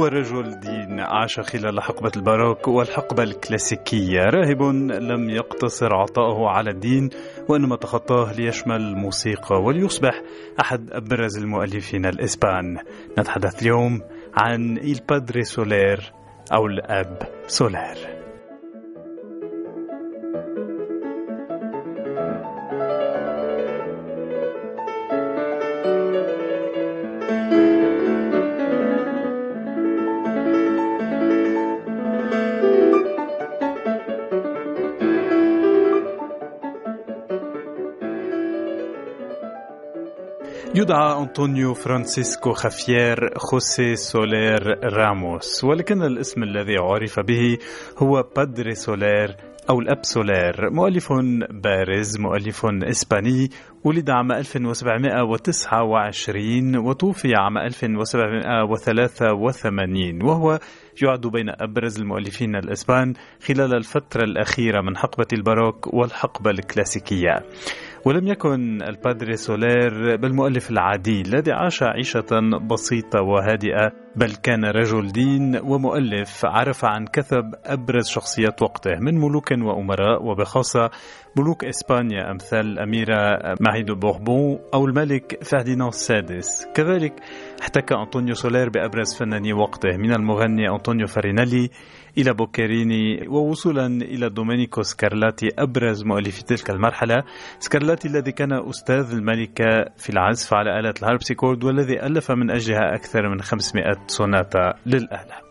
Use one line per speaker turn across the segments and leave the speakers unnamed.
هو رجل دين عاش خلال حقبة الباروك والحقبة الكلاسيكية. راهب لم يقتصر عطاؤه على الدين وإنما تخطاه ليشمل الموسيقى وليصبح أحد أبرز المؤلفين الإسبان. نتحدث اليوم عن El Padre سولير أو الأب سولير. يدعى أنطونيو فرانسيسكو خافير خوسي سولير راموس ولكن الاسم الذي عرف به هو Padre سولير أو الأب سولير مؤلف بارز مؤلف إسباني ولد عام 1729 وتوفي عام 1783 وهو يعد بين أبرز المؤلفين الإسبان خلال الفترة الأخيرة من حقبة الباروك والحقبة الكلاسيكية. ولم يكن ال Padre سولير بالمؤلف العادي الذي عاش عيشة بسيطة وهادئة. بل كان رجل دين ومؤلف عرف عن كثب أبرز شخصيات وقته من ملوك وأمراء وبخاصة ملوك إسبانيا أمثال الأميرة ماهيدو بوربون أو الملك فرديناند السادس. كذلك احتك أنطونيو سولير بأبرز فناني وقته من المغني أنطونيو فارينيلي إلى بوكيريني ووصولا إلى دومينيكو سكارلاتي أبرز مؤلفي تلك المرحلة. سكارلاتي الذي كان أستاذ الملكة في العزف على آلة الهاربسيكورد والذي ألف من أجلها أكثر من 500 سوناتا للآلة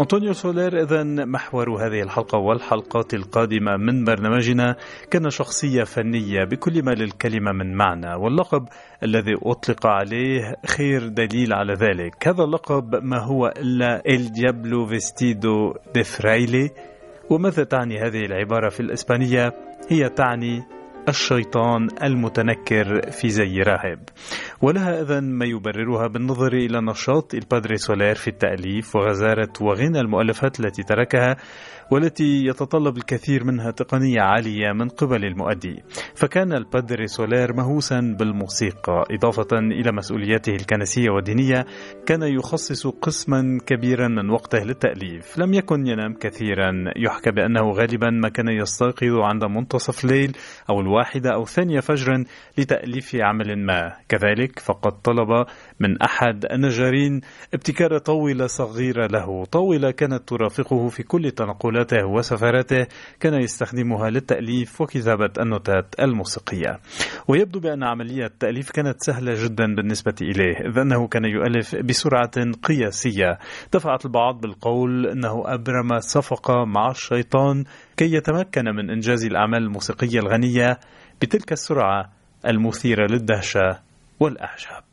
أنطونيو سولير إذا محور هذه الحلقة والحلقات القادمة من برنامجنا كان شخصية فنية بكل ما للكلمة من معنى واللقب الذي أطلق عليه خير دليل على ذلك. هذا اللقب ما هو إلا El diablo vestido de fraile. وماذا تعني هذه العبارة في الإسبانية؟ هي تعني الشيطان المتنكر في زي راهب. ولها إذا ما يبررها بالنظر إلى نشاط ال Padre سولير في التأليف وغزارة وغنى المؤلفات التي تركها والتي يتطلب الكثير منها تقنية عالية من قبل المؤدي. فكان ال Padre سولير مهووسا بالموسيقى إضافة إلى مسؤولياته الكنسية والدينية كان يخصص قسما كبيرا من وقته للتأليف. لم يكن ينام كثيرا. يحكى بأنه غالبا ما كان يستيقظ عند منتصف الليل أو الواحدة أو الثانية فجرا لتأليف عمل ما. كذلك فقد طلب من أحد النجارين ابتكار طاولة صغيرة له. طاولة كانت ترافقه في كل تنقلاته وسفراته. كان يستخدمها للتأليف وكتابة النوتات الموسيقية. ويبدو بأن عملية التأليف كانت سهلة جدا بالنسبة إليه إذ أنه كان يؤلف بسرعة قياسية. دفعت البعض بالقول أنه أبرم صفقة مع الشيطان كي يتمكن من إنجاز الأعمال الموسيقية الغنية بتلك السرعة المثيرة للدهشة والأعجاب.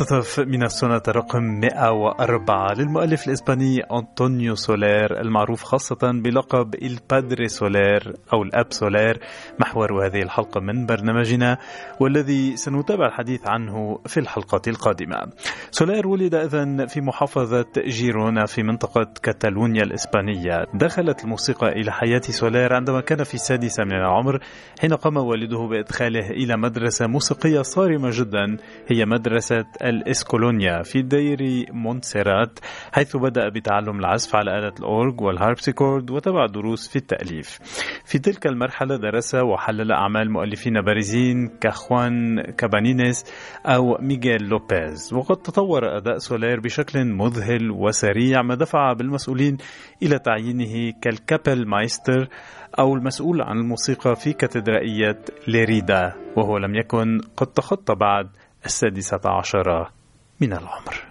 مقتطف من السوناتا رقم 104 للمؤلف الإسباني أنطونيو سولير المعروف خاصة بلقب ال Padre سولير أو الأب سولير محور هذه الحلقة من برنامجنا والذي سنتابع الحديث عنه في الحلقة القادمة. سولير ولد إذن في محافظة جيرونا في منطقة كاتالونيا الإسبانية. دخلت الموسيقى إلى حياة سولير عندما كان في السادسة من العمر حين قام والده بإدخاله إلى مدرسة موسيقية صارمة جدا هي مدرسة الإسكولانيا في دير مونتسيرات حيث بدأ بتعلم العزف على آلة الأورج والهاربسيكورد وتبع دروس في التأليف. في تلك المرحلة درس وحلل أعمال مؤلفين بارزين كخوان كابانينيس أو ميغيل لوبيز. وقد تطور أداء سولير بشكل مذهل وسريع ما دفع بالمسؤولين إلى تعيينه كال Kapellmeister أو المسؤول عن الموسيقى في كاتدرائية ليريدا وهو لم يكن قد تخطى بعد السادسة عشرة من العمر.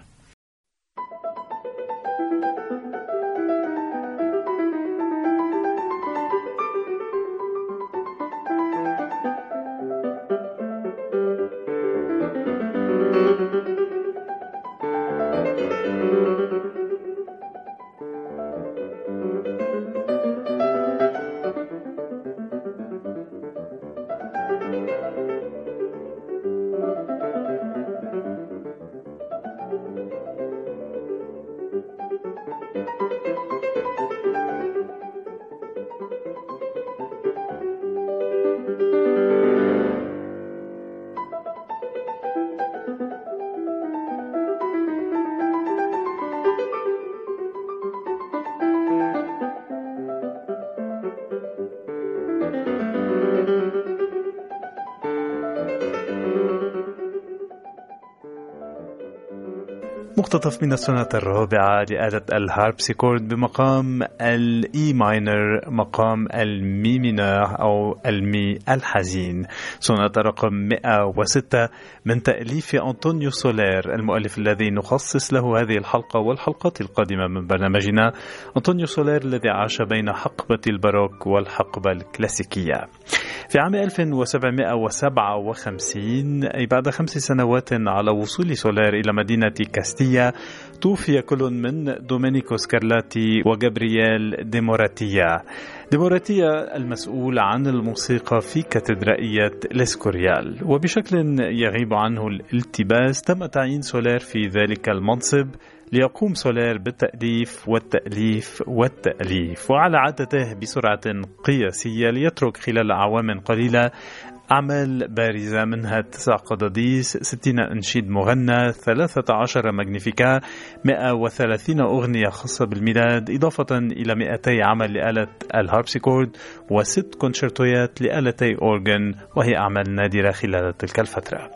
مقتطف من السنة الرابعة لآلة الهاربسيكورد بمقام ال E minor مقام المي مينور أو المي الحزين. سوناتا رقم 106 من تأليف أنطونيو سولير المؤلف الذي نخصص له هذه الحلقة والحلقات القادمة من برنامجنا. أنطونيو سولير الذي عاش بين حقبة الباروك والحقبة الكلاسيكية. في عام 1757 أي بعد خمس سنوات على وصول سولير إلى مدينة كاستيا توفي كل من دومينيكو سكارلاتي وجابرييل ديموراتيا. ديموراتيا المسؤول عن الموسيقى في كاتدرائية ليسكوريال وبشكل يغيب عنه الالتباس تم تعيين سولير في ذلك المنصب ليقوم سولير بالتأليف والتأليف والتأليف وعلى عادته بسرعة قياسية ليترك خلال أعوام قليلة أعمال بارزة منها تسع قداديس ستين أناشيد مغنى ثلاثة عشر Magnificat مئة وثلاثين أغنية خاصة بالميلاد إضافة إلى مئتي عمل لآلة الهاربسيكورد وست كونشرتويات لآلتي أورغن وهي أعمال نادرة خلال تلك الفترة.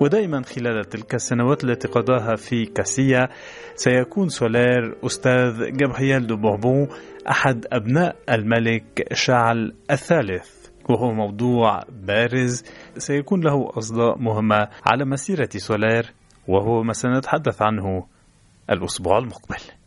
ودائما خلال تلك السنوات التي قضاها في كاسيا سيكون سولير أستاذ جابرييل دو بوربون أحد أبناء الملك شارل الثالث. وهو موضوع بارز سيكون له أصداء مهمة على مسيرة سولير وهو ما سنتحدث عنه الأسبوع المقبل.